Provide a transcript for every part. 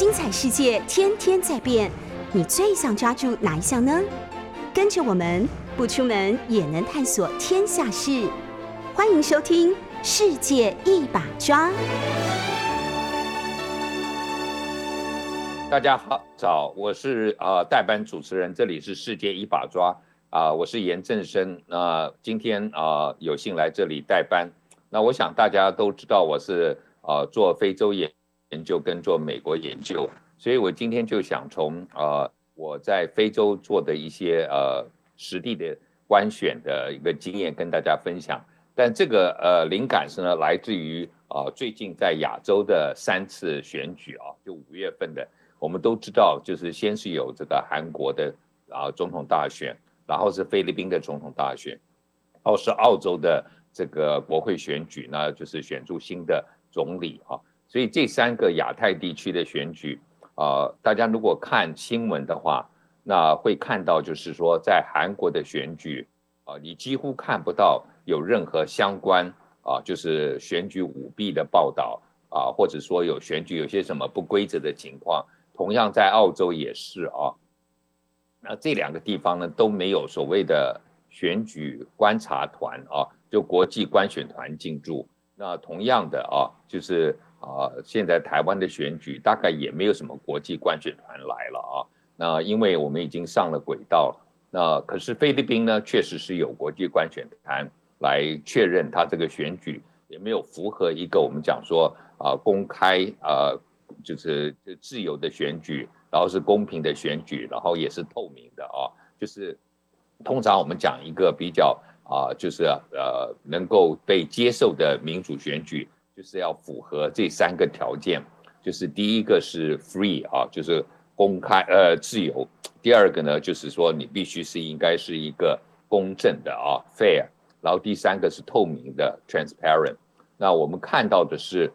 精彩世界天天在变，你最想抓住哪一项呢？跟着我们不出门也能探索天下事，欢迎收听《世界一把抓》。大家好，早，我是啊代班主持人，这里是《世界一把抓》啊，我是严正生。那今天啊有幸来这里代班，那我想大家都知道我是啊做非洲研研究跟做美国研究，所以我今天就想从呃我在非洲做的一些呃实地的官选的一个经验跟大家分享。但这个呃灵感是呢来自于啊最近在亚洲的三次选举啊，就五月份的。我们都知道，就是先是有这个韩国的啊总统大选，然后是菲律宾的总统大选，然后是澳洲的这个国会选举，那就是选出新的总理啊。所以这三个亚太地区的选举啊，大家如果看新闻的话，那会看到就是说，在韩国的选举啊，你几乎看不到有任何相关啊，就是选举舞弊的报道啊，或者说有选举有些什么不规则的情况。同样在澳洲也是啊，那这两个地方呢都没有所谓的选举观察团啊，就国际观选团进驻。那同样的啊，就是啊，现在台湾的选举大概也没有什么国际观选团来了啊。那因为我们已经上了轨道了，那可是菲律宾呢，确实是有国际观选团来确认他这个选举也没有符合一个我们讲说啊公开啊。就是自由的选举，然后是公平的选举，然后也是透明的啊。就是通常我们讲一个比较啊，就是呃能够被接受的民主选举，就是要符合这三个条件。就是第一个是 free 啊，就是公开呃自由；第二个呢，就是说你必须是应该是一个公正的啊 fair；然后第三个是透明的 transparent。那我们看到的是。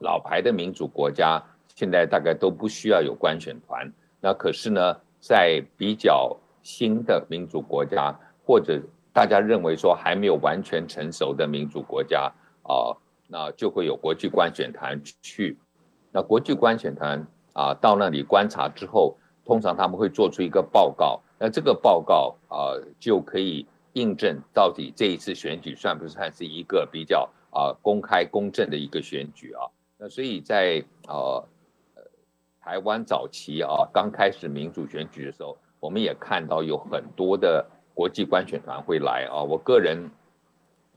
老牌的民主国家现在大概都不需要有官选团，那可是呢，在比较新的民主国家，或者大家认为说还没有完全成熟的民主国家啊，那就会有国际观选团去。那国际观选团啊，到那里观察之后，通常他们会做出一个报告，那这个报告啊，就可以印证到底这一次选举算不算是一个比较啊公开公正的一个选举啊。那所以在呃台湾早期啊，刚开始民主选举的时候，我们也看到有很多的国际观选团会来啊。我个人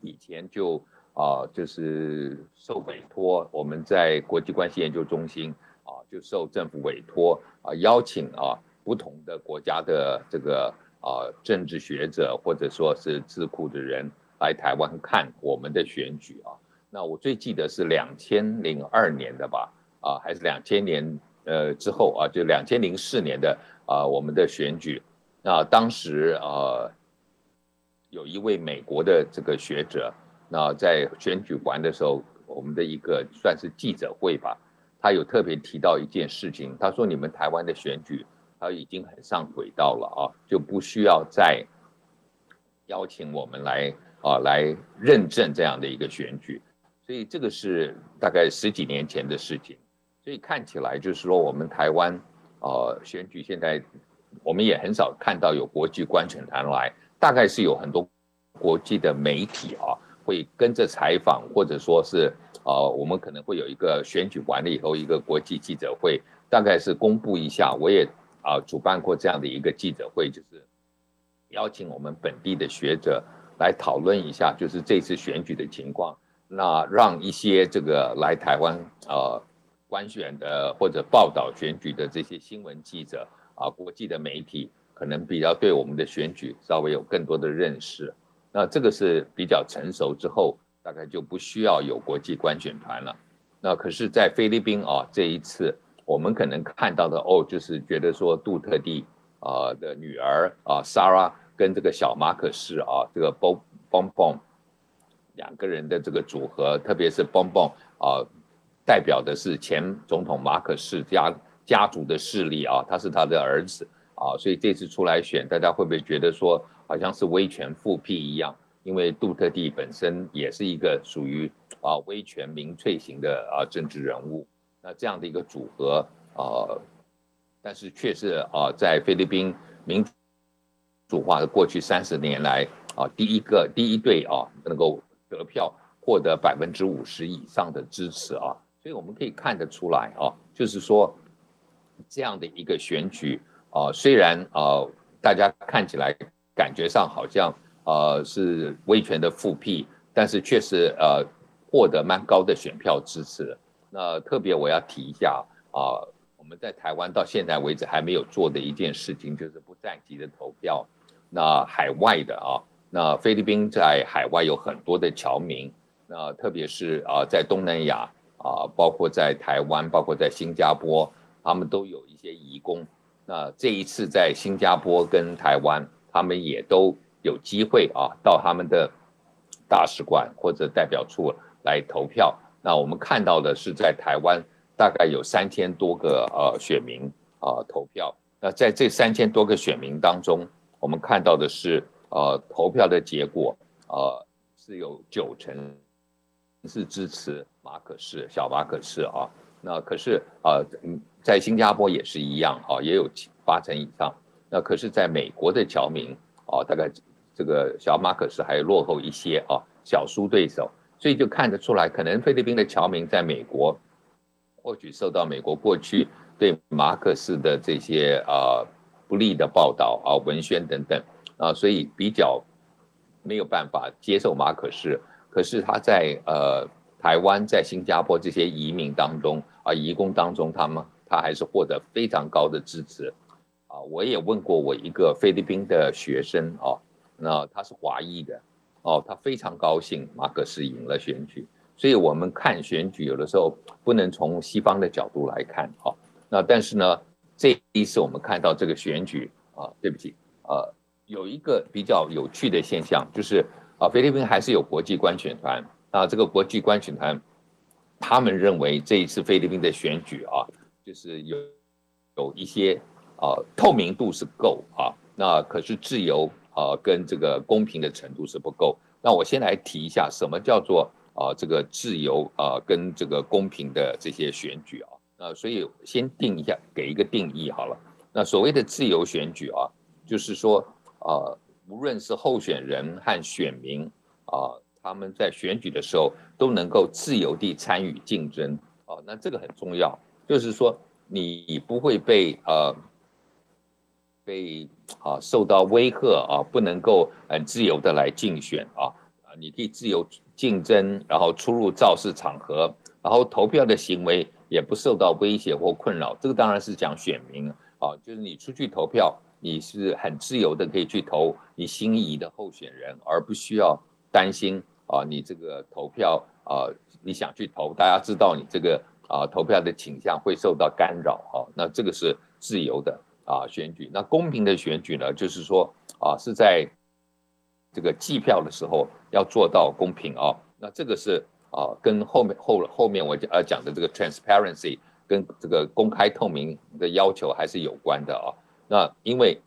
以前就啊，就是受委托，我们在国际关系研究中心啊，就受政府委托啊，邀请啊不同的国家的这个啊政治学者或者说是智库的人来台湾看我们的选举啊。那我最记得是两千零二年的吧，啊，还是两千年呃之后啊，就两千零四年的啊，我们的选举，那当时啊，有一位美国的这个学者，那在选举完的时候，我们的一个算是记者会吧，他有特别提到一件事情，他说你们台湾的选举他已经很上轨道了啊，就不需要再邀请我们来啊来认证这样的一个选举。所以这个是大概十几年前的事情，所以看起来就是说我们台湾，呃，选举现在我们也很少看到有国际观选团来，大概是有很多国际的媒体啊会跟着采访，或者说是呃，我们可能会有一个选举完了以后一个国际记者会，大概是公布一下。我也啊主办过这样的一个记者会，就是邀请我们本地的学者来讨论一下，就是这次选举的情况。那让一些这个来台湾呃观选的或者报道选举的这些新闻记者啊，国际的媒体可能比较对我们的选举稍微有更多的认识。那这个是比较成熟之后，大概就不需要有国际观选团了。那可是，在菲律宾啊，这一次我们可能看到的哦，就是觉得说杜特地啊的女儿啊，Sara 跟这个小马可士啊，这个 Bob Bob。两个人的这个组合，特别是蹦蹦啊，代表的是前总统马可士家家族的势力啊，他是他的儿子啊，所以这次出来选，大家会不会觉得说好像是威权复辟一样？因为杜特地本身也是一个属于啊威权民粹型的啊政治人物，那这样的一个组合啊，但是却是啊，在菲律宾民主化的过去三十年来啊，第一个第一队啊，能够得票获得百分之五十以上的支持啊，所以我们可以看得出来啊，就是说这样的一个选举啊，虽然啊，大家看起来感觉上好像呃是威权的复辟，但是确实呃获得蛮高的选票支持。那特别我要提一下啊，我们在台湾到现在为止还没有做的一件事情，就是不在籍的投票。那海外的啊，那菲律宾在海外有很多的侨民，那特别是啊在东南亚啊，包括在台湾，包括在新加坡，他们都有一些移工。那这一次在新加坡跟台湾，他们也都有机会啊，到他们的大使馆或者代表处来投票。那我们看到的是，在台湾大概有三千多个呃选民啊投票。那在这三千多个选民当中，我们看到的是呃投票的结果呃是有九成是支持马可士小马可士啊。那可是呃在新加坡也是一样啊，也有八成以上。那可是在美国的侨民啊，大概这个小马可士还落后一些啊，小输对手。所以就看得出来，可能菲律宾的侨民在美国，或许受到美国过去对马克思的这些啊不利的报道啊文宣等等啊，所以比较没有办法接受马可斯。可是他在呃台湾、在新加坡这些移民当中啊，移工当中，他们他还是获得非常高的支持啊。我也问过我一个菲律宾的学生啊，那他是华裔的。哦，他非常高兴，马克斯赢了选举。所以，我们看选举有的时候不能从西方的角度来看，哈。那但是呢，这一次我们看到这个选举啊，对不起，呃，有一个比较有趣的现象，就是啊，菲律宾还是有国际观选团啊。这个国际观选团，他们认为这一次菲律宾的选举啊，就是有有一些啊透明度是够啊，那可是自由。呃，跟这个公平的程度是不够。那我先来提一下，什么叫做啊这个自由啊跟这个公平的这些选举啊？那所以先定一下，给一个定义好了。那所谓的自由选举啊，就是说啊，无论是候选人和选民啊，他们在选举的时候都能够自由地参与竞争啊。那这个很重要，就是说你不会被呃。被啊受到威吓啊，不能够很自由的来竞选啊啊，你可以自由竞争，然后出入造势场合，然后投票的行为也不受到威胁或困扰。这个当然是讲选民啊，就是你出去投票，你是很自由的可以去投你心仪的候选人，而不需要担心啊，你这个投票啊，你想去投，大家知道你这个啊投票的倾向会受到干扰啊，那这个是自由的。啊，选举那公平的选举呢，就是说啊，是在这个计票的时候要做到公平啊。那这个是啊，跟后面后后面我讲呃讲的这个 transparency 跟这个公开透明的要求还是有关的啊。那因为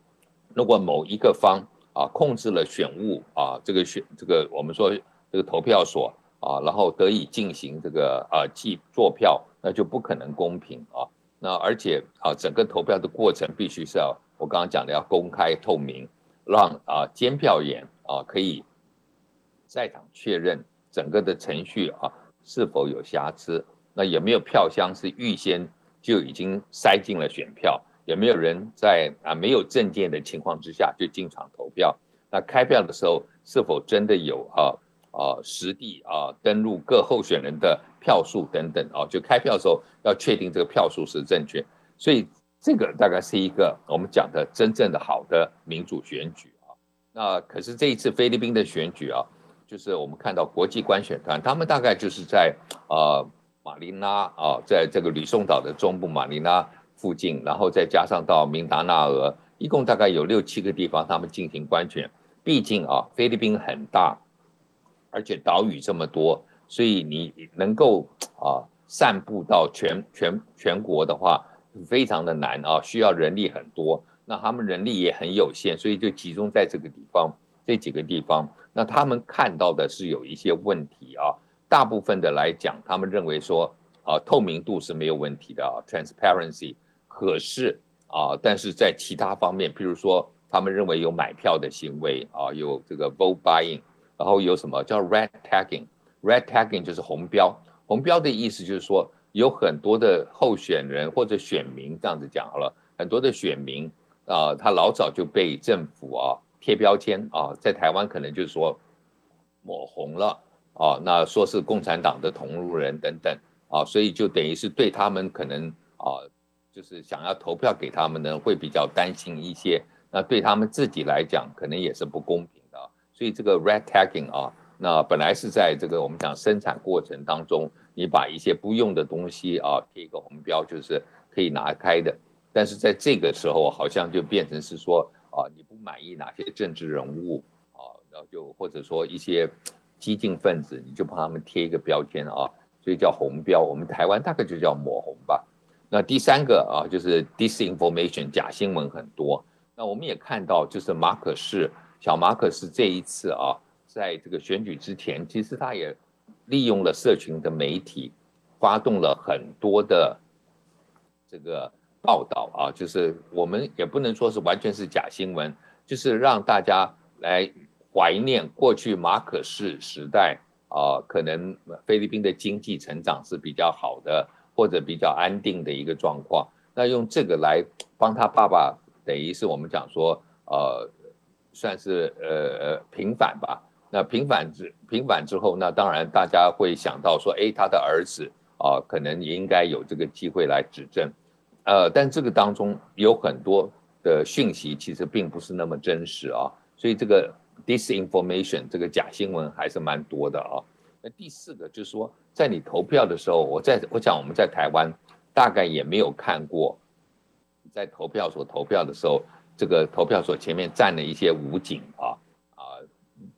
如果某一个方啊控制了选务啊，这个选这个我们说这个投票所啊，然后得以进行这个啊计坐票，那就不可能公平啊。那而且啊，整个投票的过程必须是要我刚刚讲的要公开透明，让啊监票员啊可以在场确认整个的程序啊是否有瑕疵，那有没有票箱是预先就已经塞进了选票，有没有人在啊没有证件的情况之下就进场投票，那开票的时候是否真的有啊啊实地啊登录各候选人的。票数等等啊，就开票的时候要确定这个票数是正确，所以这个大概是一个我们讲的真正的好的民主选举啊。那可是这一次菲律宾的选举啊，就是我们看到国际观选团，他们大概就是在呃马尼拉啊，在这个吕宋岛的中部马尼拉附近，然后再加上到明达纳俄，一共大概有六七个地方他们进行观选。毕竟啊，菲律宾很大，而且岛屿这么多。所以你能够啊散布到全全全国的话，非常的难啊，需要人力很多。那他们人力也很有限，所以就集中在这个地方这几个地方。那他们看到的是有一些问题啊，大部分的来讲，他们认为说啊透明度是没有问题的啊，transparency 可是啊，但是在其他方面，譬如说他们认为有买票的行为啊，有这个 vote buying，然后有什么叫 red tagging Red tagging 就是红标，红标的意思就是说有很多的候选人或者选民这样子讲好了，很多的选民啊，他老早就被政府啊贴标签啊，在台湾可能就是说抹红了啊，那说是共产党的同路人等等。啊，所以就等于是对他们可能啊，就是想要投票给他们呢，会比较担心一些。那对他们自己来讲，可能也是不公平的。所以这个 red tagging 啊，那本来是在这个我们讲生产过程当中，你把一些不用的东西啊贴一个红标，就是可以拿开的。但是在这个时候，好像就变成是说啊，你不满意哪些政治人物啊，然后就或者说一些激进分子，你就帮他们贴一个标签啊。所以叫红标，我们台湾大概就叫抹红吧。那第三个啊，就是 disinformation 假新闻很多。那我们也看到，就是马可是小马可是这一次啊，在这个选举之前，其实他也利用了社群的媒体，发动了很多的这个报道啊，就是我们也不能说是完全是假新闻，就是让大家来怀念过去马可是时代。啊，可能菲律宾的经济成长是比较好的，或者比较安定的一个状况。那用这个来帮他爸爸，等于是我们讲说，呃，算是呃呃平反吧。那平反之平反之后，那当然大家会想到说，哎，他的儿子啊，可能也应该有这个机会来指证。呃，但这个当中有很多的讯息，其实并不是那么真实啊，所以这个。disinformation 这个假新闻还是蛮多的啊。那第四个就是说，在你投票的时候，我在我讲我们在台湾大概也没有看过，在投票所投票的时候，这个投票所前面站了一些武警啊，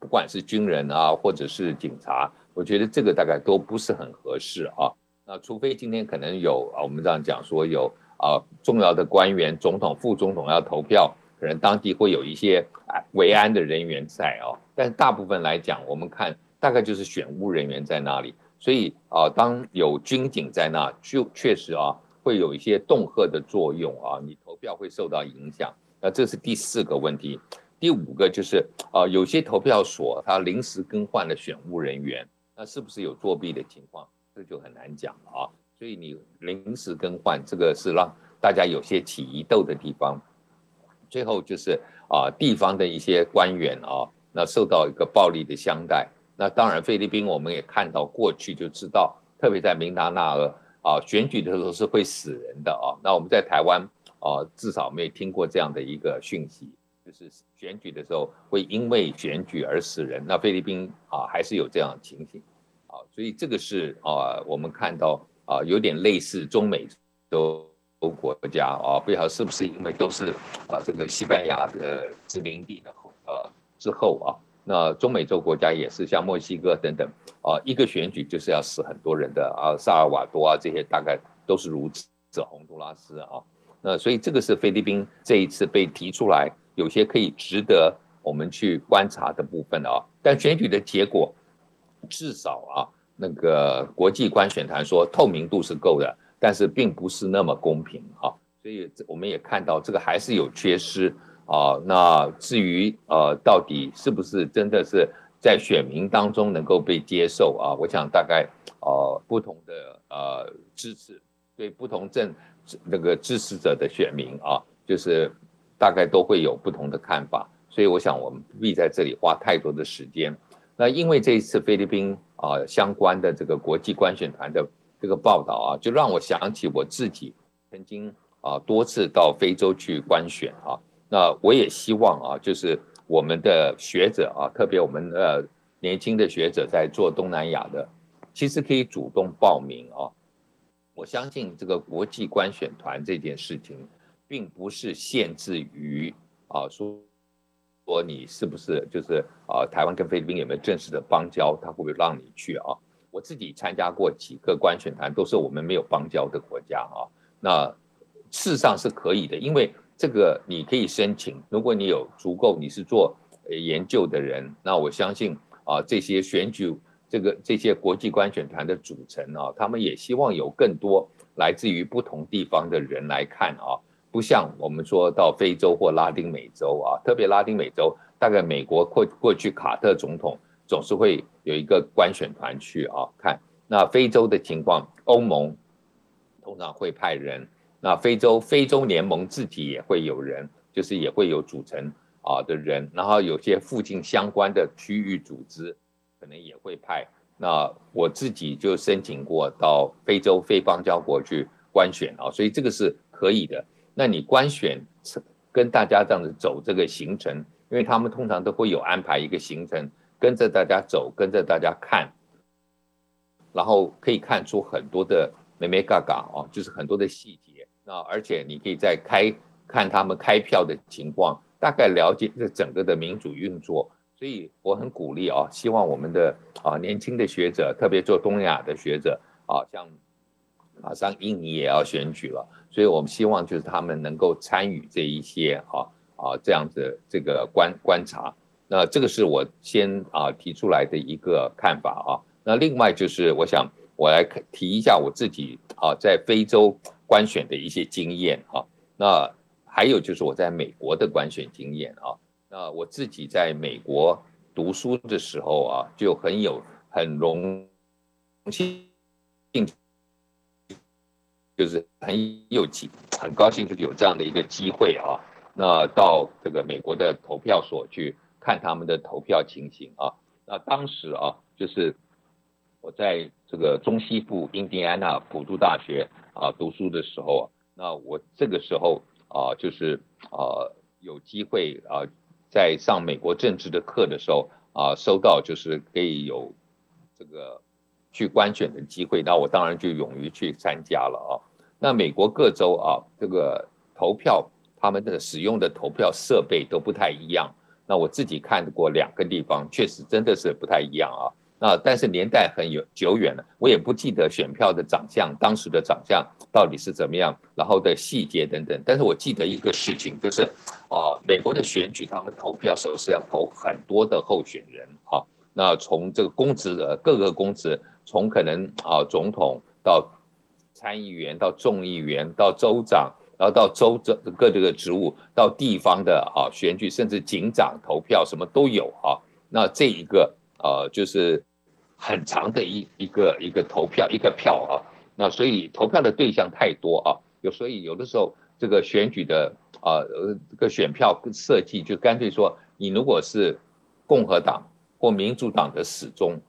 不管是军人啊或者是警察，我觉得这个大概都不是很合适啊。那除非今天可能有啊，我们这样讲说有啊重要的官员、总统、副总统要投票。可能当地会有一些维安的人员在哦，但大部分来讲，我们看大概就是选务人员在那里，所以啊，当有军警在那，就确实啊会有一些恫吓的作用啊，你投票会受到影响。那这是第四个问题，第五个就是啊，有些投票所它临时更换了选务人员，那是不是有作弊的情况？这就很难讲了啊。所以你临时更换，这个是让大家有些起疑窦的地方。最后就是啊，地方的一些官员啊，那受到一个暴力的相待。那当然，菲律宾我们也看到过去就知道，特别在明达纳尔啊，选举的时候是会死人的啊。那我们在台湾啊，至少没有听过这样的一个讯息，就是选举的时候会因为选举而死人。那菲律宾啊，还是有这样情形啊，所以这个是啊，我们看到啊，有点类似中美都。国家啊，不晓得是不是因为都是啊这个西班牙的殖民地的呃之后啊，那中美洲国家也是像墨西哥等等啊，一个选举就是要死很多人的啊，萨尔瓦多啊这些大概都是如此，这洪都拉斯啊，那所以这个是菲律宾这一次被提出来，有些可以值得我们去观察的部分啊，但选举的结果至少啊那个国际观选团说透明度是够的。但是并不是那么公平啊，所以我们也看到这个还是有缺失啊。那至于呃，到底是不是真的是在选民当中能够被接受啊？我想大概呃不同的呃支持对不同政那个支持者的选民啊，就是大概都会有不同的看法。所以我想我们不必在这里花太多的时间。那因为这一次菲律宾啊相关的这个国际观选团的。这个报道啊，就让我想起我自己曾经啊多次到非洲去观选啊。那我也希望啊，就是我们的学者啊，特别我们呃年轻的学者在做东南亚的，其实可以主动报名啊。我相信这个国际观选团这件事情，并不是限制于啊说说你是不是就是啊台湾跟菲律宾有没有正式的邦交，他会不会让你去啊？我自己参加过几个观选团，都是我们没有邦交的国家啊。那事实上是可以的，因为这个你可以申请。如果你有足够，你是做研究的人，那我相信啊，这些选举这这个这些国际观选团的组成啊，他们也希望有更多来自于不同地方的人来看啊，不像我们说到非洲或拉丁美洲啊，特别拉丁美洲，大概美国过过去卡特总统总是会有一个观选团去啊看。那非洲的情况，欧盟通常会派人，那非洲非洲联盟自己也会有人，就是也会有组成啊的人，然后有些附近相关的区域组织。可能也会派，那我自己就申请过到非洲非邦交国去观选啊，所以这个是可以的。那你观选跟大家这样子走这个行程，因为他们通常都会有安排一个行程，跟着大家走，跟着大家看，然后可以看出很多的美美嘎嘎哦，就是很多的细节。那而且你可以在开看他们开票的情况，大概了解这整个的民主运作。所以我很鼓励啊，希望我们的啊年轻的学者，特别做东亚的学者啊，像马上印尼也要选举了，所以我们希望就是他们能够参与这一些啊啊这样子这个观观察。那这个是我先啊提出来的一个看法啊。那另外就是我想我来提一下我自己啊在非洲观选的一些经验啊。那还有就是我在美国的观选经验啊。那我自己在美国读书的时候啊，就很有很荣幸，就是很有机很高兴，就是有这样的一个机会啊。那到这个美国的投票所去看他们的投票情形啊。那当时啊，就是我在这个中西部印第安纳普渡大学啊读书的时候啊，那我这个时候啊，就是啊有机会啊。在上美国政治的课的时候啊，收到就是可以有这个去观选的机会，那我当然就勇于去参加了啊。那美国各州啊，这个投票他们的使用的投票设备都不太一样。那我自己看过两个地方，确实真的是不太一样啊。那但是年代很有久远了，我也不记得选票的长相，当时的长相到底是怎么样，然后的细节等等。但是我记得一个事情，就是啊，美国的选举，他们投票时候是要投很多的候选人啊。那从这个公职的各个公职，从可能啊总统到参议员，到众议员，到州长，然后到州这各这个职务，到地方的啊选举，甚至警长投票什么都有啊。那这一个。呃，就是很长的一一个一个投票一个票啊，那所以投票的对象太多啊，有所以有的时候这个选举的啊呃这个选票设计就干脆说，你如果是共和党或民主党的始终，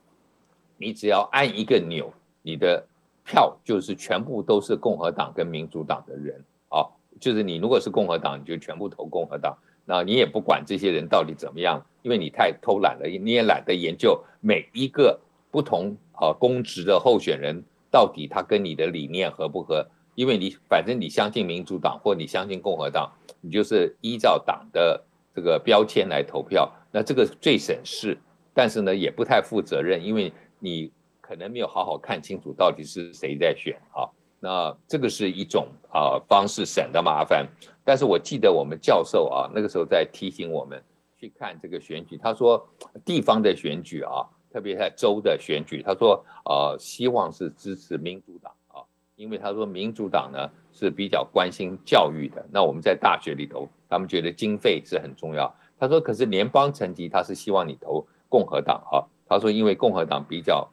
你只要按一个钮，你的票就是全部都是共和党跟民主党的人啊，就是你如果是共和党，你就全部投共和党。那你也不管这些人到底怎么样，因为你太偷懒了，你也懒得研究每一个不同啊公职的候选人到底他跟你的理念合不合，因为你反正你相信民主党或你相信共和党，你就是依照党的这个标签来投票，那这个最省事，但是呢也不太负责任，因为你可能没有好好看清楚到底是谁在选啊。那这个是一种啊方式省的麻烦，但是我记得我们教授啊那个时候在提醒我们去看这个选举，他说地方的选举啊，特别在州的选举，他说呃希望是支持民主党啊，因为他说民主党呢是比较关心教育的，那我们在大学里头，他们觉得经费是很重要。他说可是联邦层级他是希望你投共和党啊，他说因为共和党比较。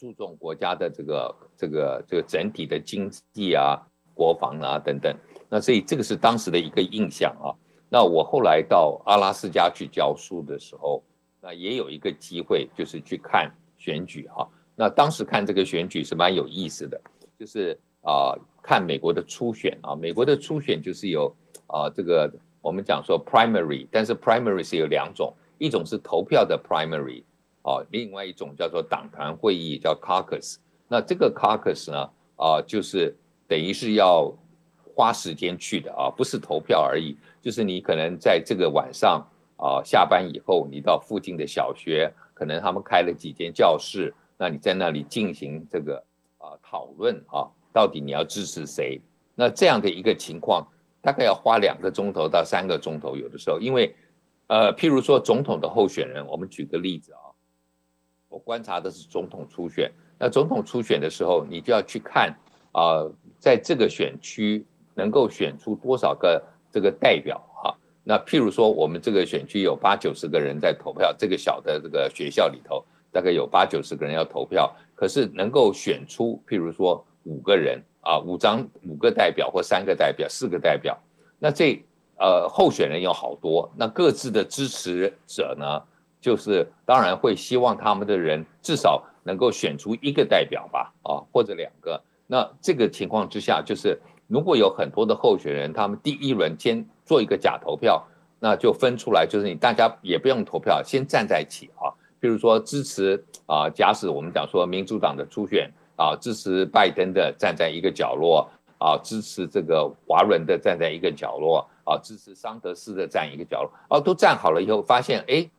注重国家的这个这个这个整体的经济啊、国防啊等等，那所以这个是当时的一个印象啊。那我后来到阿拉斯加去教书的时候，那也有一个机会，就是去看选举哈。那当时看这个选举是蛮有意思的，就是啊看美国的初选啊，美国的初选就是有啊这个我们讲说 primary，但是 primary 是有两种，一种是投票的 primary。哦，另外一种叫做党团会议，叫 caucus。那这个 caucus 呢，啊，就是等于是要花时间去的啊，不是投票而已。就是你可能在这个晚上啊，下班以后，你到附近的小学，可能他们开了几间教室，那你在那里进行这个啊讨论啊，到底你要支持谁？那这样的一个情况，大概要花两个钟头到三个钟头，有的时候，因为呃，譬如说总统的候选人，我们举个例子啊。我观察的是总统初选。那总统初选的时候，你就要去看啊，在这个选区能够选出多少个这个代表啊？那譬如说，我们这个选区有八九十个人在投票，这个小的这个学校里头大概有八九十个人要投票，可是能够选出譬如说五个人啊，五张五个代表或三个代表、四个代表，那这呃候选人有好多，那各自的支持者呢，就是当然会希望他们的人至少。能够选出一个代表吧，啊，或者两个。那这个情况之下，就是如果有很多的候选人，他们第一轮先做一个假投票，那就分出来，就是你大家也不用投票，先站在一起啊。比如说支持啊，假使我们讲说民主党的初选啊，支持拜登的站在一个角落啊，支持这个华伦的站在一个角落啊，支持桑德斯的站一个角落啊，都站好了以后，发现哎，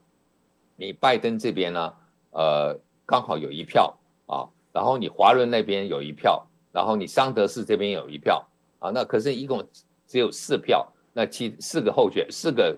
你拜登这边呢，呃。刚好有一票啊，然后你华伦那边有一票，然后你桑德士这边有一票啊，那可是一共只有四票，那七四个候选四个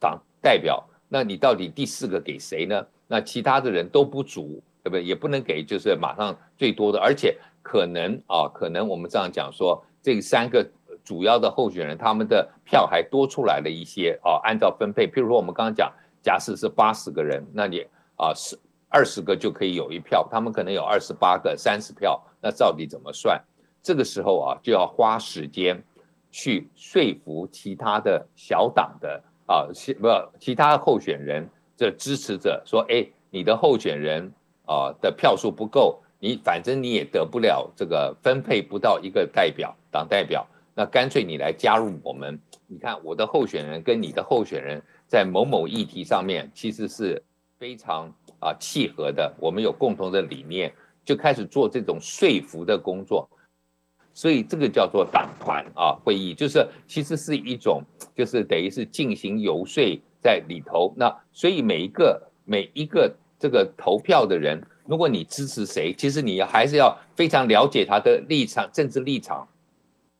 党代表，那你到底第四个给谁呢？那其他的人都不足，对不对？也不能给，就是马上最多的，而且可能啊，可能我们这样讲说，这三个主要的候选人他们的票还多出来了一些啊，按照分配，譬如说我们刚刚讲，假设是八十个人，那你啊是。二十个就可以有一票，他们可能有二十八个、三十票，那到底怎么算？这个时候啊，就要花时间去说服其他的小党的啊，不，其他候选人的支持者说：“哎，你的候选人啊的票数不够，你反正你也得不了这个分配不到一个代表党代表，那干脆你来加入我们。你看我的候选人跟你的候选人在某某议题上面其实是非常。”啊，契合的，我们有共同的理念，就开始做这种说服的工作，所以这个叫做党团啊会议，就是其实是一种，就是等于是进行游说在里头。那所以每一个每一个这个投票的人，如果你支持谁，其实你还是要非常了解他的立场、政治立场，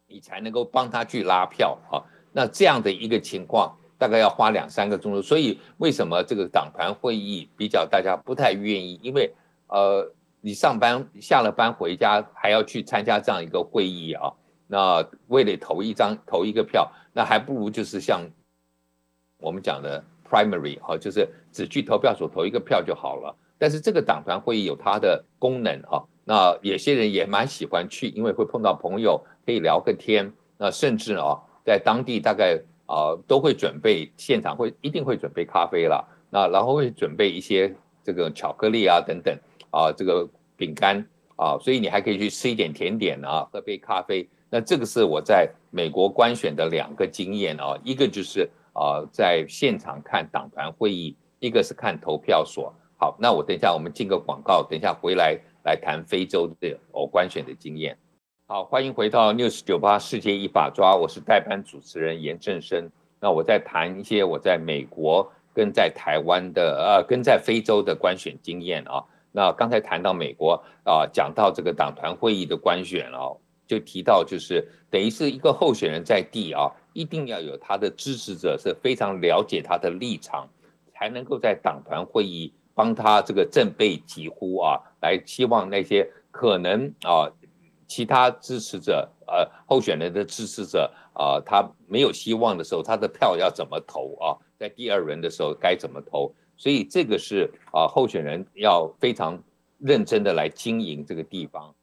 你才能够帮他去拉票啊。那这样的一个情况。大概要花两三个钟头，所以为什么这个党团会议比较大家不太愿意？因为呃，你上班下了班回家还要去参加这样一个会议啊，那为了投一张投一个票，那还不如就是像我们讲的 primary 哈，就是只去投票所投一个票就好了。但是这个党团会议有它的功能哈，那有些人也蛮喜欢去，因为会碰到朋友，可以聊个天，那甚至啊，在当地大概。啊，都会准备现场会一定会准备咖啡了，那然后会准备一些这个巧克力啊等等啊，这个饼干啊，所以你还可以去吃一点甜点啊，喝杯咖啡。那这个是我在美国官选的两个经验啊，一个就是啊在现场看党团会议，一个是看投票所。好，那我等一下我们进个广告，等一下回来来谈非洲的我官选的经验。好，欢迎回到 News 九八世界一把抓，我是代班主持人严正生。那我在谈一些我在美国跟在台湾的呃，跟在非洲的官选经验啊。那刚才谈到美国啊，讲到这个党团会议的官选啊，就提到就是等于是一个候选人在地啊，一定要有他的支持者是非常了解他的立场，才能够在党团会议帮他这个振臂疾呼啊，来希望那些可能啊。其他支持者，呃，候选人的支持者，啊，他没有希望的时候，他的票要怎么投啊？在第二轮的时候该怎么投？所以这个是啊，候选人要非常认真的来经营这个地方，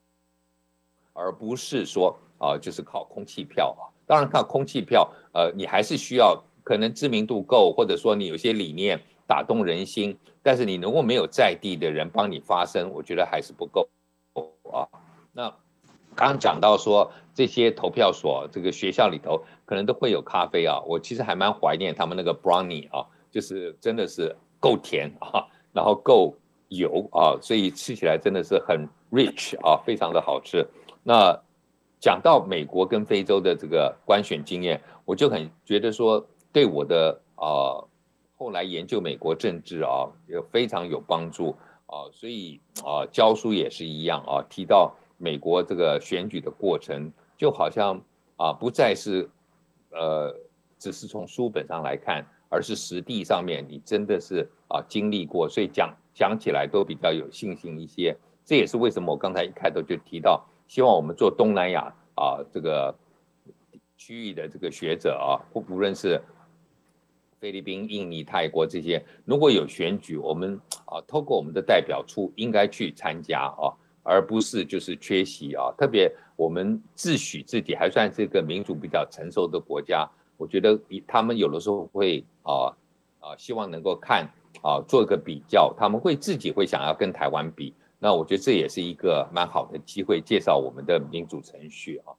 而不是说啊，就是靠空气票啊。当然靠空气票，呃，你还是需要可能知名度够，或者说你有些理念打动人心，但是你如果没有在地的人帮你发声，我觉得还是不够啊。那。刚刚讲到说这些投票所，这个学校里头可能都会有咖啡啊。我其实还蛮怀念他们那个 brownie 啊，就是真的是够甜啊，然后够油啊，所以吃起来真的是很 rich 啊，非常的好吃。那讲到美国跟非洲的这个官选经验，我就很觉得说对我的啊后来研究美国政治啊，有非常有帮助啊。所以啊教书也是一样啊，提到。美国这个选举的过程，就好像啊，不再是，呃，只是从书本上来看，而是实地上面你真的是啊经历过，所以讲想起来都比较有信心一些。这也是为什么我刚才一开头就提到，希望我们做东南亚啊这个区域的这个学者啊，不无论是菲律宾、印尼、泰国这些，如果有选举，我们啊透过我们的代表处应该去参加啊，而不是就是缺席啊。特别我们自诩自己还算是一个民主比较成熟的国家，我觉得他们有的时候会啊啊希望能够看啊做一个比较，他们会自己会想要跟台湾比，那我觉得这也是一个蛮好的机会，介绍我们的民主程序啊。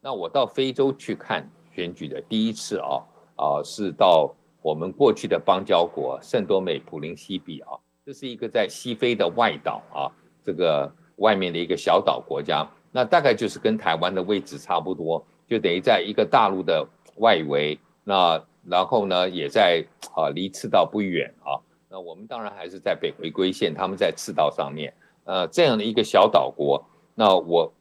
那我到非洲去看选举的第一次啊啊是到。我们过去的邦交国圣多美普林西比啊，这是一个在西非的外岛啊，这个外面的一个小岛国家，那大概就是跟台湾的位置差不多，就等于在一个大陆的外围。那然后呢，也在啊离赤道不远啊。那我们当然还是在北回归线，他们在赤道上面。呃，这样的一个小岛国，那我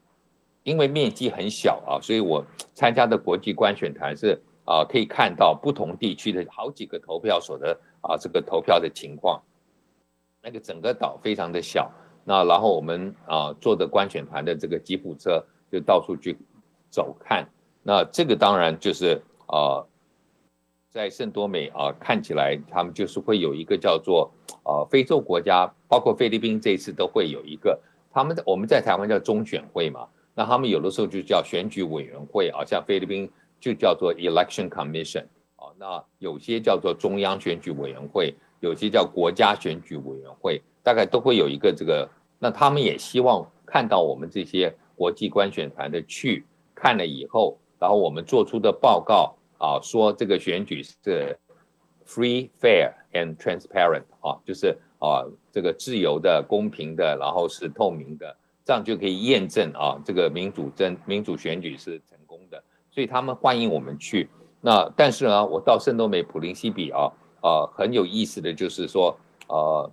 因为面积很小啊，所以我参加的国际观选团是。啊，可以看到不同地区的好几个投票所的啊，这个投票的情况。那个整个岛非常的小，那然后我们啊坐的观选团的这个吉普车就到处去走看。那这个当然就是啊，在圣多美啊看起来他们就是会有一个叫做啊非洲国家，包括菲律宾这一次都会有一个，他们我们在台湾叫中选会嘛，那他们有的时候就叫选举委员会啊，像菲律宾。就叫做 Election Commission 啊，那有些叫做中央选举委员会，有些叫国家选举委员会，大概都会有一个这个。那他们也希望看到我们这些国际观选团的去看了以后，然后我们做出的报告啊，说这个选举是 free, fair and transparent 啊，就是啊这个自由的、公平的，然后是透明的，这样就可以验证啊这个民主真民主选举是成功的。所以他们欢迎我们去，那但是呢，我到圣多美普林西比啊，呃很有意思的就是说，呃，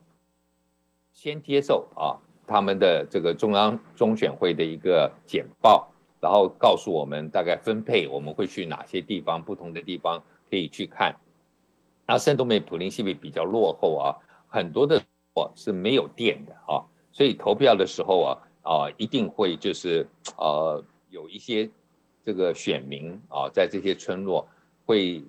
先接受啊他们的这个中央中选会的一个简报，然后告诉我们大概分配我们会去哪些地方，不同的地方可以去看。那圣多美普林西比比较落后啊，很多的我是没有电的啊，所以投票的时候啊啊一定会就是呃有一些。这个选民啊，在这些村落会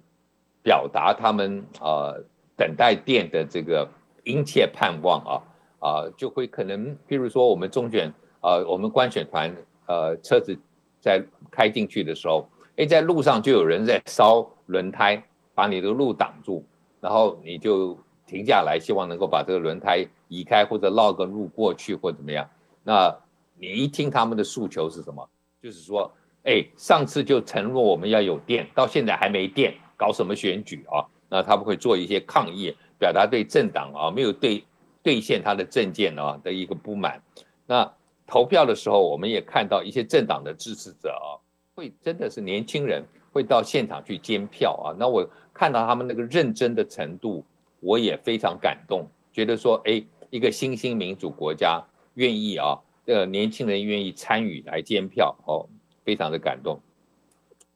表达他们啊等待电的这个殷切盼望啊啊，就会可能，譬如说我们中选啊，我们观选团呃车子在开进去的时候，哎，在路上就有人在烧轮胎，把你的路挡住，然后你就停下来，希望能够把这个轮胎移开或者绕个路过去或怎么样。那你一听他们的诉求是什么，就是说。哎，上次就承诺我们要有电，到现在还没电，搞什么选举啊？那他们会做一些抗议，表达对政党啊没有兑兑现他的政见啊的一个不满。那投票的时候，我们也看到一些政党的支持者啊，会真的是年轻人会到现场去监票啊。那我看到他们那个认真的程度，我也非常感动，觉得说，哎，一个新兴民主国家愿意啊，呃，年轻人愿意参与来监票哦。非常的感动，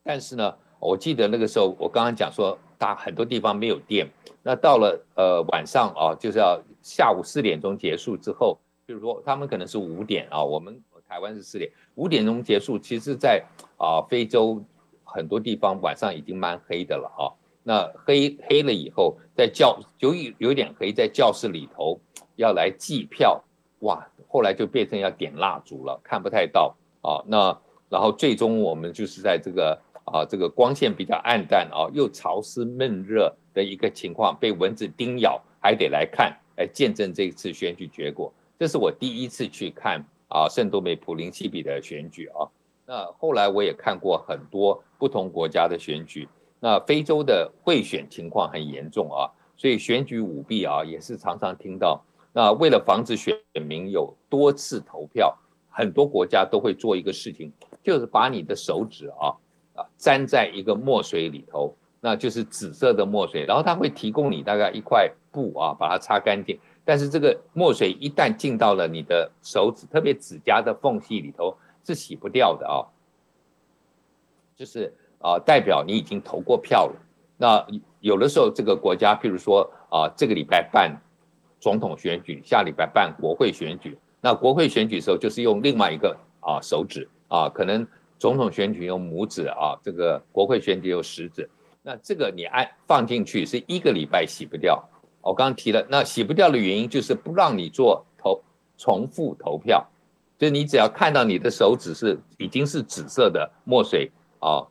但是呢，我记得那个时候我刚刚讲说，大很多地方没有电，那到了呃晚上啊，就是要下午四点钟结束之后，比如说他们可能是五点啊，我们台湾是四点，五点钟结束，其实，在啊非洲很多地方晚上已经蛮黑的了啊，那黑黑了以后，在教就有有点黑，在教室里头要来计票，哇，后来就变成要点蜡烛了，看不太到啊，那。然后最终我们就是在这个啊这个光线比较暗淡啊又潮湿闷热的一个情况，被蚊子叮咬，还得来看来见证这一次选举结果。这是我第一次去看啊圣多美普林西比的选举啊。那后来我也看过很多不同国家的选举。那非洲的贿选情况很严重啊，所以选举舞弊啊也是常常听到。那为了防止选民有多次投票，很多国家都会做一个事情。就是把你的手指啊啊沾在一个墨水里头，那就是紫色的墨水，然后他会提供你大概一块布啊，把它擦干净。但是这个墨水一旦进到了你的手指，特别指甲的缝隙里头，是洗不掉的啊。就是啊，代表你已经投过票了。那有的时候这个国家，譬如说啊，这个礼拜办总统选举，下礼拜办国会选举。那国会选举时候就是用另外一个啊手指啊，可能总统选举用拇指啊，这个国会选举用食指。那这个你按放进去是一个礼拜洗不掉。我刚刚提了，那洗不掉的原因就是不让你做投重复投票，就你只要看到你的手指是已经是紫色的墨水啊，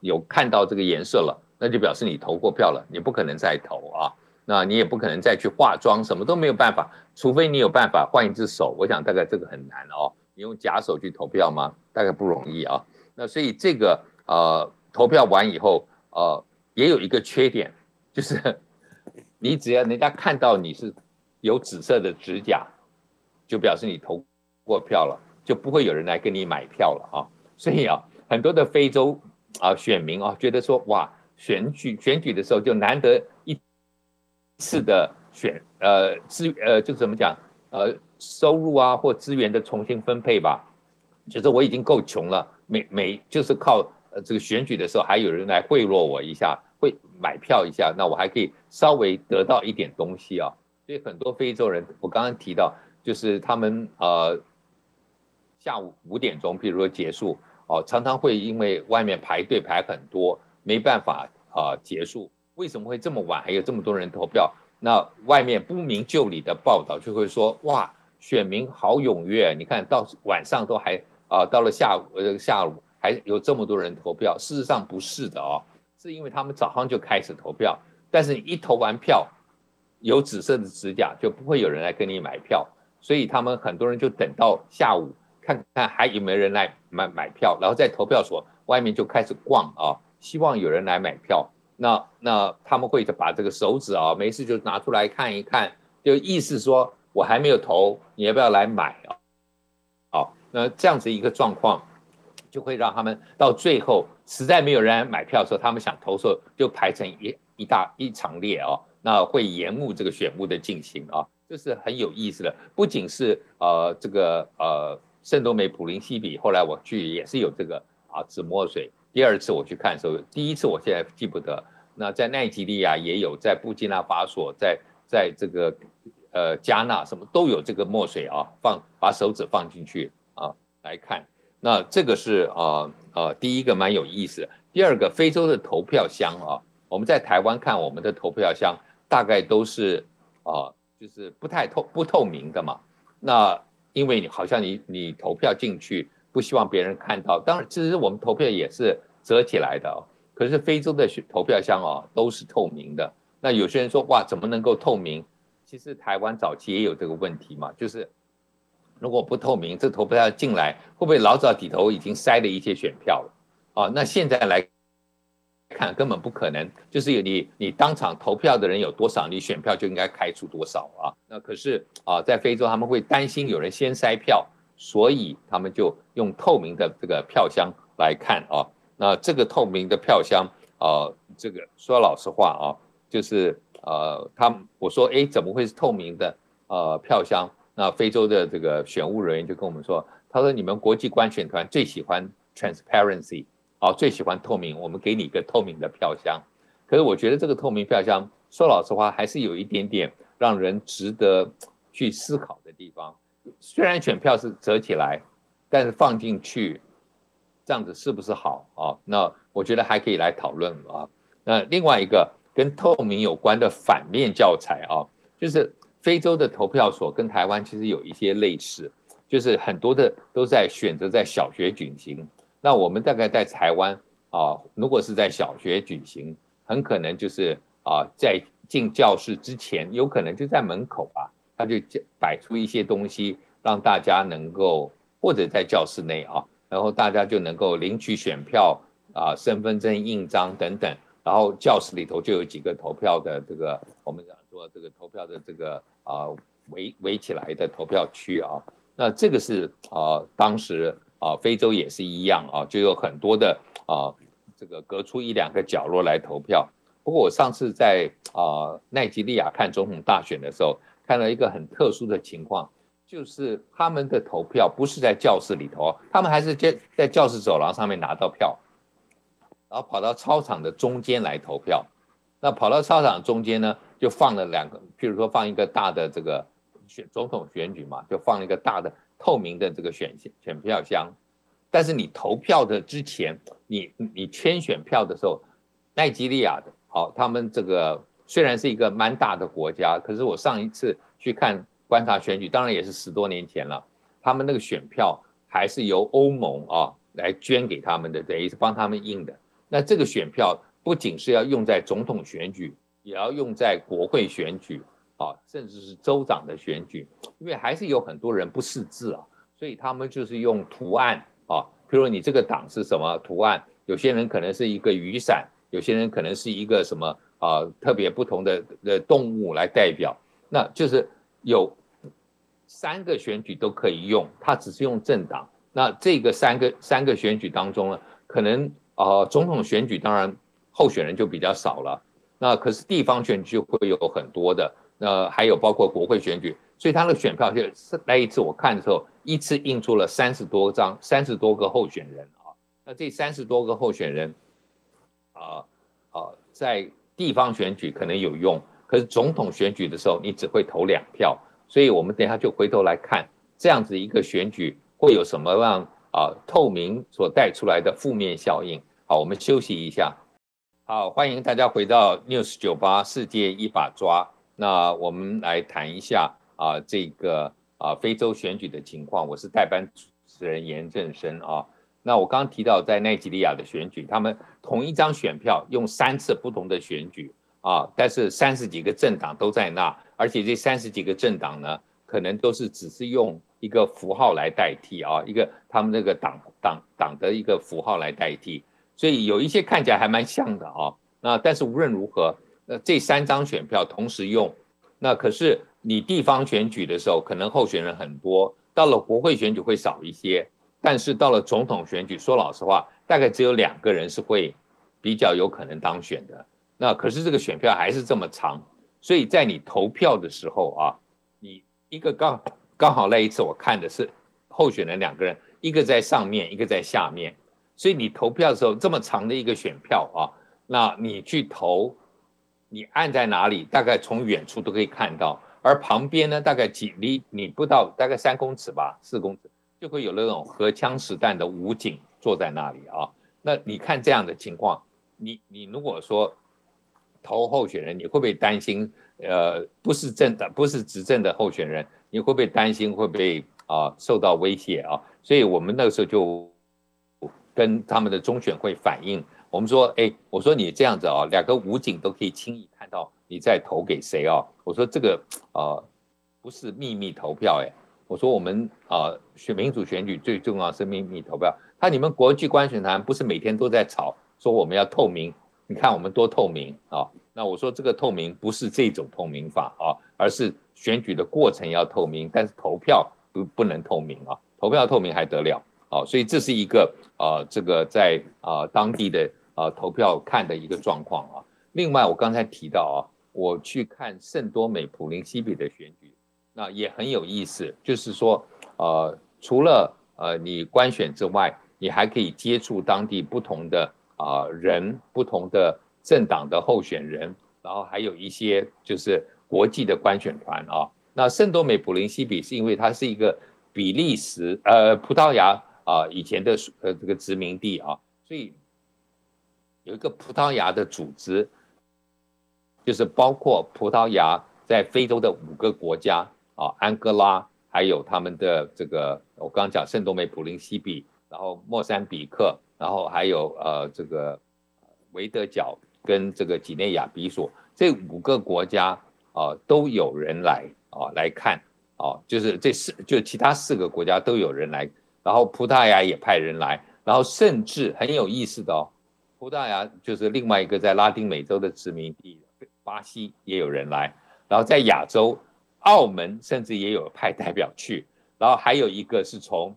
有看到这个颜色了，那就表示你投过票了，你不可能再投啊，那你也不可能再去化妆，什么都没有办法，除非你有办法换一只手，我想大概这个很难哦，用假手去投票吗？大概不容易啊，那所以这个呃投票完以后呃也有一个缺点就是。你只要人家看到你是有紫色的指甲，就表示你投过票了，就不会有人来跟你买票了啊。所以啊，很多的非洲啊选民啊觉得说，哇，选举选举的时候就难得一次的选呃资呃就怎么讲呃收入啊或资源的重新分配吧，就是我已经够穷了，每每就是靠呃这个选举的时候还有人来贿赂我一下。会买票一下，那我还可以稍微得到一点东西啊。所以很多非洲人，我刚刚提到，就是他们呃下午五点钟，比如说结束哦，常常会因为外面排队排很多，没办法啊结束。为什么会这么晚还有这么多人投票？那外面不明就里的报道就会说，哇，选民好踊跃，你看到晚上都还啊，到了下午呃下午还有这么多人投票。事实上不是的哦。是因为他们早上就开始投票，但是你一投完票，有紫色的指甲就不会有人来跟你买票，所以他们很多人就等到下午看看还有没有人来买买票，然后在投票所外面就开始逛啊，希望有人来买票。那那他们会把这个手指啊，没事就拿出来看一看，就意思说我还没有投，你要不要来买啊？好，那这样子一个状况。就会让他们到最后实在没有人买票的时候，他们想投的时候就排成一一大一长列哦，那会延误这个选务的进行啊，这是很有意思的。不仅是呃这个呃圣多美普林西比，后来我去也是有这个啊紫墨水。第二次我去看的时候，第一次我现在记不得。那在奈及利亚也有，在布基纳法索，在在这个呃加纳什么都有这个墨水啊，放把手指放进去啊来看。那这个是啊啊，第一个蛮有意思。第二个，非洲的投票箱啊，我们在台湾看我们的投票箱，大概都是啊，就是不太透不透明的嘛。那因为你好像你你投票进去，不希望别人看到。当然，其实我们投票也是折起来的。可是非洲的投票箱啊，都是透明的。那有些人说哇，怎么能够透明？其实台湾早期也有这个问题嘛，就是。如果不透明，这投票要进来会不会老早底头已经塞了一些选票了？啊，那现在来看根本不可能，就是你你当场投票的人有多少，你选票就应该开出多少啊。那可是啊，在非洲他们会担心有人先塞票，所以他们就用透明的这个票箱来看啊。那这个透明的票箱啊，这个说老实话啊，就是呃，他我说哎，怎么会是透明的呃票箱？那非洲的这个选务人员就跟我们说，他说你们国际观选团最喜欢 transparency，啊，最喜欢透明，我们给你一个透明的票箱。可是我觉得这个透明票箱，说老实话，还是有一点点让人值得去思考的地方。虽然选票是折起来，但是放进去，这样子是不是好啊？那我觉得还可以来讨论啊。那另外一个跟透明有关的反面教材啊，就是。非洲的投票所跟台湾其实有一些类似，就是很多的都在选择在小学举行。那我们大概在台湾啊，如果是在小学举行，很可能就是啊，在进教室之前，有可能就在门口啊，他就摆出一些东西，让大家能够或者在教室内啊，然后大家就能够领取选票啊、身份证印章等等。然后教室里头就有几个投票的这个，我们讲说这个投票的这个啊围围起来的投票区啊，那这个是啊当时啊非洲也是一样啊，就有很多的啊这个隔出一两个角落来投票。不过我上次在啊奈及利亚看总统大选的时候，看到一个很特殊的情况，就是他们的投票不是在教室里头，他们还是在在教室走廊上面拿到票。然后跑到操场的中间来投票，那跑到操场中间呢，就放了两个，譬如说放一个大的这个选总统选举嘛，就放了一个大的透明的这个选选票箱。但是你投票的之前，你你圈选票的时候，奈及利亚的，好，他们这个虽然是一个蛮大的国家，可是我上一次去看观察选举，当然也是十多年前了，他们那个选票还是由欧盟啊来捐给他们的，等于是帮他们印的。那这个选票。不仅是要用在总统选举，也要用在国会选举啊，甚至是州长的选举，因为还是有很多人不识字啊，所以他们就是用图案啊，譬如你这个党是什么图案，有些人可能是一个雨伞，有些人可能是一个什么啊特别不同的的动物来代表，那就是有三个选举都可以用，他只是用政党，那这个三个三个选举当中呢，可能啊总统选举当然。候选人就比较少了，那可是地方选举会有很多的，那还有包括国会选举，所以他的选票就是那一次我看的时候，一次印出了三十多张，三十多个候选人啊，那这三十多个候选人，啊啊，在地方选举可能有用，可是总统选举的时候你只会投两票，所以我们等下就回头来看这样子一个选举会有什么样啊透明所带出来的负面效应。好，我们休息一下。好，欢迎大家回到 News 九八世界一把抓。那我们来谈一下啊，这个啊非洲选举的情况。我是代班主持人严正生啊。那我刚刚提到在奈及利亚的选举，他们同一张选票用三次不同的选举啊，但是三十几个政党都在那，而且这三十几个政党呢，可能都是只是用一个符号来代替啊，一个他们那个党党党的一个符号来代替。所以有一些看起来还蛮像的啊，那但是无论如何，那这三张选票同时用，那可是你地方选举的时候，可能候选人很多，到了国会选举会少一些，但是到了总统选举，说老实话，大概只有两个人是会比较有可能当选的。那可是这个选票还是这么长，所以在你投票的时候啊，一个刚刚好那一次我看的是候选人两个人，一个在上面，一个在下面。所以你投票的时候，这么长的一个选票啊，那你去投，你按在哪里？大概从远处都可以看到，而旁边呢，大概几离你不到大概三公尺吧，四公尺就会有那种荷枪实弹的武警坐在那里啊。那你看这样的情况，你你如果说投候选人，你会不会担心？呃，不是政的，不是执政的候选人，你会不会担心会被啊受到威胁啊？所以我们那个时候就。跟他们的中选会反映，我们说，哎，我说你这样子啊，两个武警都可以轻易看到你在投给谁啊？我说这个啊不是秘密投票，哎，我说我们啊选民主选举最重要是秘密投票。他你们国际观选团不是每天都在吵说我们要透明？你看我们多透明啊！那我说这个透明不是这种透明法啊，而是选举的过程要透明，但是投票不不能透明啊，投票透明还得了？啊，所以这是一个啊，这个在啊当地的啊投票看的一个状况啊。另外，我刚才提到啊，我去看圣多美普林西比的选举，那也很有意思。就是说，呃，除了呃你官选之外，你还可以接触当地不同的啊人、不同的政党的候选人，然后还有一些就是国际的官选团啊。那圣多美普林西比是因为它是一个比利时呃葡萄牙。啊，以前的呃这个殖民地啊，所以有一个葡萄牙的组织，就是包括葡萄牙在非洲的五个国家啊，安哥拉，还有他们的这个我刚刚讲圣多美普林西比，然后莫桑比克，然后还有呃这个维德角跟这个几内亚比索这五个国家啊，都有人来啊来看啊，就是这四就其他四个国家都有人来。然后葡萄牙也派人来，然后甚至很有意思的哦，葡萄牙就是另外一个在拉丁美洲的殖民地，巴西也有人来，然后在亚洲，澳门甚至也有派代表去，然后还有一个是从，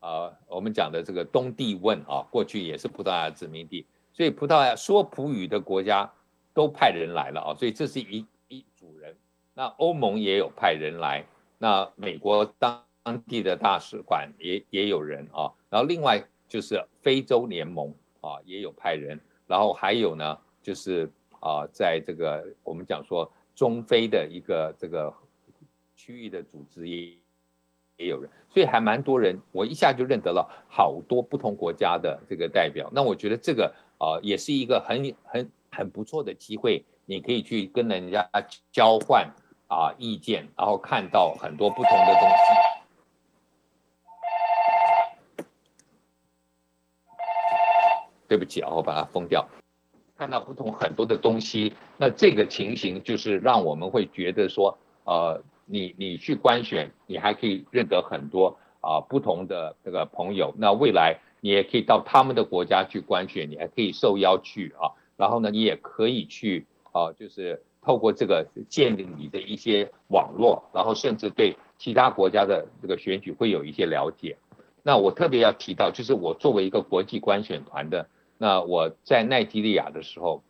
呃，我们讲的这个东帝汶啊，过去也是葡萄牙殖民地，所以葡萄牙说葡语的国家都派人来了啊，所以这是一一组人，那欧盟也有派人来，那美国当。当地的大使馆也也有人啊，然后另外就是非洲联盟啊也有派人，然后还有呢就是啊，在这个我们讲说中非的一个这个区域的组织也也有人，所以还蛮多人，我一下就认得了好多不同国家的这个代表。那我觉得这个啊，也是一个很很很不错的机会，你可以去跟人家交换啊意见，然后看到很多不同的东西。对不起啊，我把它封掉。看到不同很多的东西，那这个情形就是让我们会觉得说，呃，你你去官选，你还可以认得很多啊不同的这个朋友。那未来你也可以到他们的国家去官选，你还可以受邀去啊。然后呢，你也可以去啊，就是透过这个建立你的一些网络，然后甚至对其他国家的这个选举会有一些了解。那我特别要提到，就是我作为一个国际观选团的。那我在奈及利亚的时候，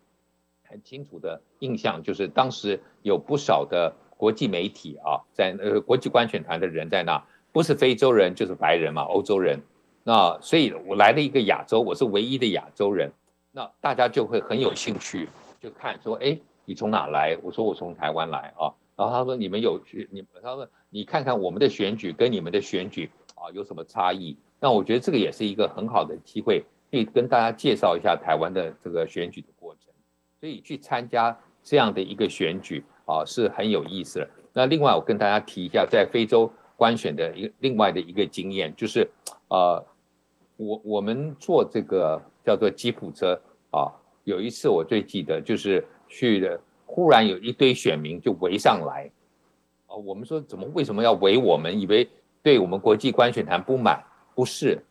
很清楚的印象就是当时有不少的国际媒体啊，在呃国际观选团的人在那，不是非洲人就是白人嘛，欧洲人。那所以我来了一个亚洲，我是唯一的亚洲人，那大家就会很有兴趣，就看说，哎，你从哪来？我说我从台湾来啊。然后他说你们有去，你他说你看看我们的选举跟你们的选举啊有什么差异？那我觉得这个也是一个很好的机会。可以跟大家介绍一下台湾的这个选举的过程，所以去参加这样的一个选举啊是很有意思的。那另外我跟大家提一下，在非洲观选的一个另外的一个经验，就是呃，我我们坐这个叫做吉普车啊，有一次我最记得就是去的，忽然有一堆选民就围上来，啊，我们说怎么为什么要围我们？以为对我们国际观选团不满，不是。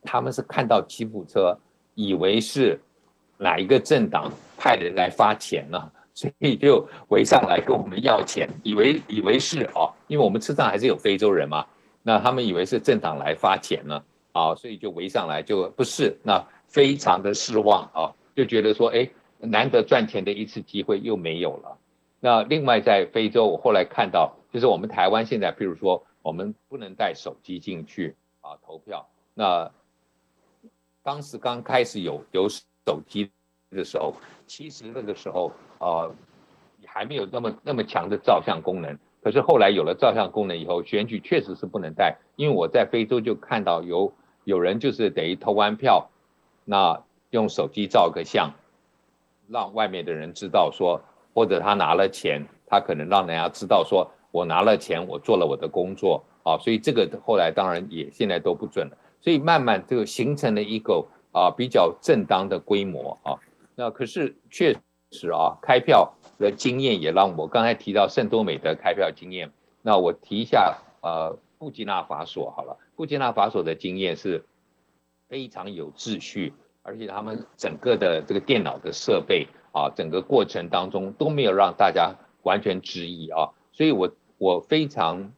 他们是看到吉普车，以为是哪一个政党派人来发钱呢，所以就围上来跟我们要钱，以为以为是哦，因为我们车上还是有非洲人嘛，那他们以为是政党来发钱呢，啊所以就围上来，就不是，那非常的失望啊，就觉得说，哎，难得赚钱的一次机会又没有了。那另外在非洲，我后来看到，就是我们台湾现在，譬如说，我们不能带手机进去啊投票，那。当时刚开始有有手机的时候，其实那个时候啊还没有那么那么强的照相功能。可是后来有了照相功能以后，选举确实是不能带。因为我在非洲就看到有有人就是等于投完票，那用手机照个相，让外面的人知道说，或者他拿了钱，他可能让人家知道说我拿了钱，我做了我的工作啊。所以这个后来当然也现在都不准了。所以慢慢这个形成了一个啊比较正当的规模啊，那可是确实啊开票的经验也让我刚才提到圣多美的开票经验，那我提一下呃布基纳法索好了，布基纳法索的经验是非常有秩序，而且他们整个的这个电脑的设备啊，整个过程当中都没有让大家完全质疑啊，所以我我非常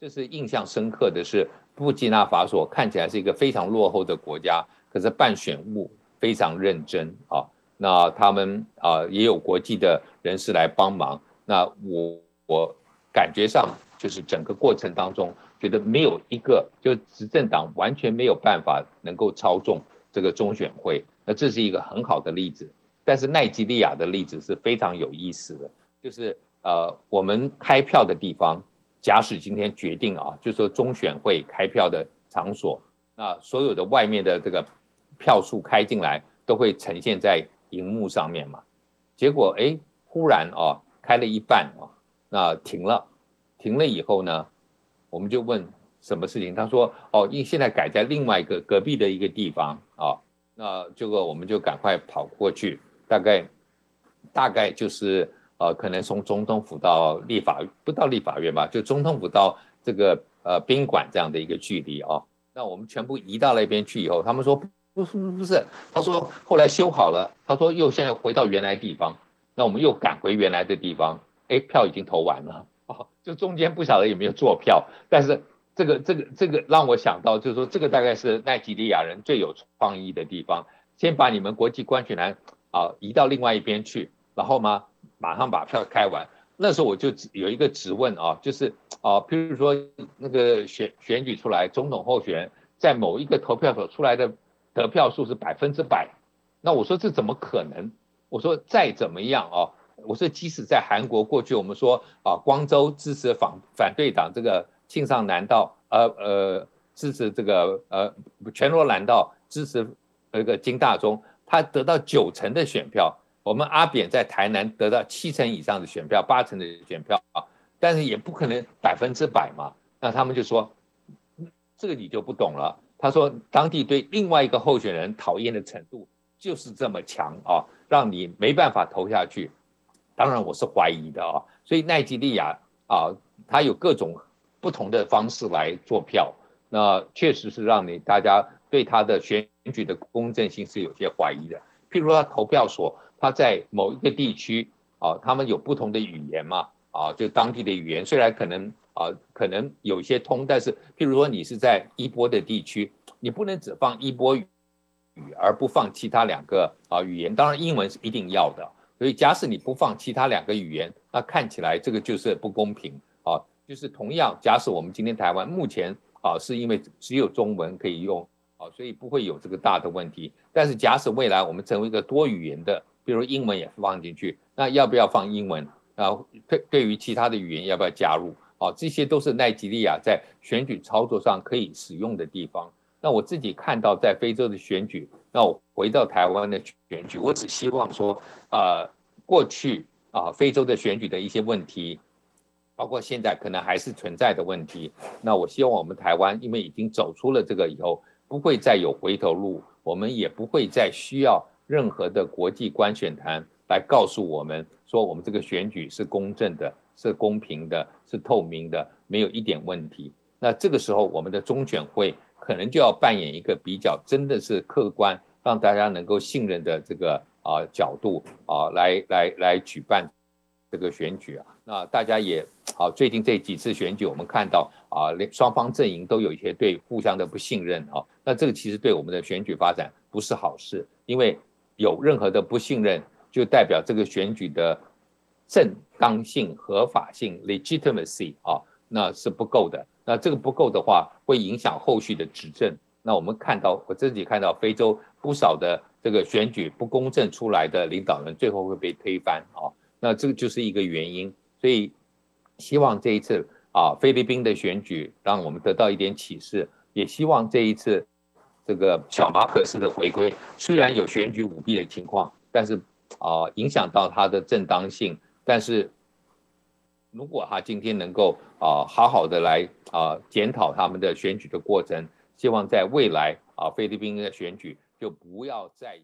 这是印象深刻的是。布基纳法索看起来是一个非常落后的国家，可是办选务非常认真啊。那他们啊也有国际的人士来帮忙。那我我感觉上就是整个过程当中，觉得没有一个就执政党完全没有办法能够操纵这个中选会。那这是一个很好的例子。但是奈及利亚的例子是非常有意思的，就是呃我们开票的地方。假使今天决定啊，就说中选会开票的场所，那所有的外面的这个票数开进来都会呈现在荧幕上面嘛。结果哎，忽然哦，开了一半啊，那停了，停了以后呢，我们就问什么事情？他说哦，因现在改在另外一个隔壁的一个地方啊，那这个我们就赶快跑过去，大概大概就是。呃，可能从总统府到立法不到立法院吧，就总统府到这个呃宾馆这样的一个距离哦。那我们全部移到那边去以后，他们说不是不是，他说后来修好了，他说又现在回到原来地方，那我们又赶回原来的地方，哎，票已经投完了哦，就中间不晓得有没有坐票，但是这个这个这个让我想到，就是说这个大概是奈及利亚人最有创意的地方，先把你们国际观选团啊移到另外一边去，然后嘛？马上把票开完，那时候我就有一个质问啊，就是啊，譬如说那个选选举出来，总统候选人在某一个投票所出来的得票数是百分之百，那我说这怎么可能？我说再怎么样啊，我说即使在韩国过去我们说啊，光州支持反反对党这个庆尚南道，呃呃支持这个呃全罗南道支持那个金大中，他得到九成的选票。我们阿扁在台南得到七成以上的选票，八成的选票啊，但是也不可能百分之百嘛。那他们就说，这个你就不懂了。他说，当地对另外一个候选人讨厌的程度就是这么强啊，让你没办法投下去。当然我是怀疑的啊。所以奈及利亚啊，他有各种不同的方式来做票，那确实是让你大家对他的选举的公正性是有些怀疑的。譬如说他投票所。他在某一个地区啊，他们有不同的语言嘛啊，就当地的语言虽然可能啊可能有些通，但是譬如说你是在伊波的地区，你不能只放伊波语而不放其他两个啊语言，当然英文是一定要的。所以假使你不放其他两个语言，那看起来这个就是不公平啊。就是同样，假使我们今天台湾目前啊是因为只有中文可以用啊，所以不会有这个大的问题。但是假使未来我们成为一个多语言的，比如英文也放进去，那要不要放英文？然后对对于其他的语言要不要加入？啊，这些都是奈及利亚在选举操作上可以使用的地方。那我自己看到在非洲的选举，那我回到台湾的选举，我只希望说，呃，过去啊非洲的选举的一些问题，包括现在可能还是存在的问题。那我希望我们台湾因为已经走出了这个以后，不会再有回头路，我们也不会再需要。任何的国际观选团来告诉我们说，我们这个选举是公正的、是公平的、是透明的，没有一点问题。那这个时候，我们的中选会可能就要扮演一个比较真的是客观，让大家能够信任的这个啊角度啊来来来举办这个选举啊。那大家也啊，最近这几次选举，我们看到啊，连双方阵营都有一些对互相的不信任啊。那这个其实对我们的选举发展不是好事，因为。有任何的不信任，就代表这个选举的正当性、合法性 （legitimacy） 啊，那是不够的。那这个不够的话，会影响后续的执政。那我们看到，我自己看到非洲不少的这个选举不公正出来的领导人，最后会被推翻啊。那这个就是一个原因。所以希望这一次啊，菲律宾的选举让我们得到一点启示，也希望这一次。这个小马可斯的回归虽然有选举舞弊的情况，但是啊影响到他的正当性。但是如果他今天能够啊好好的来啊检讨他们的选举的过程，希望在未来啊菲律宾的选举就不要再有。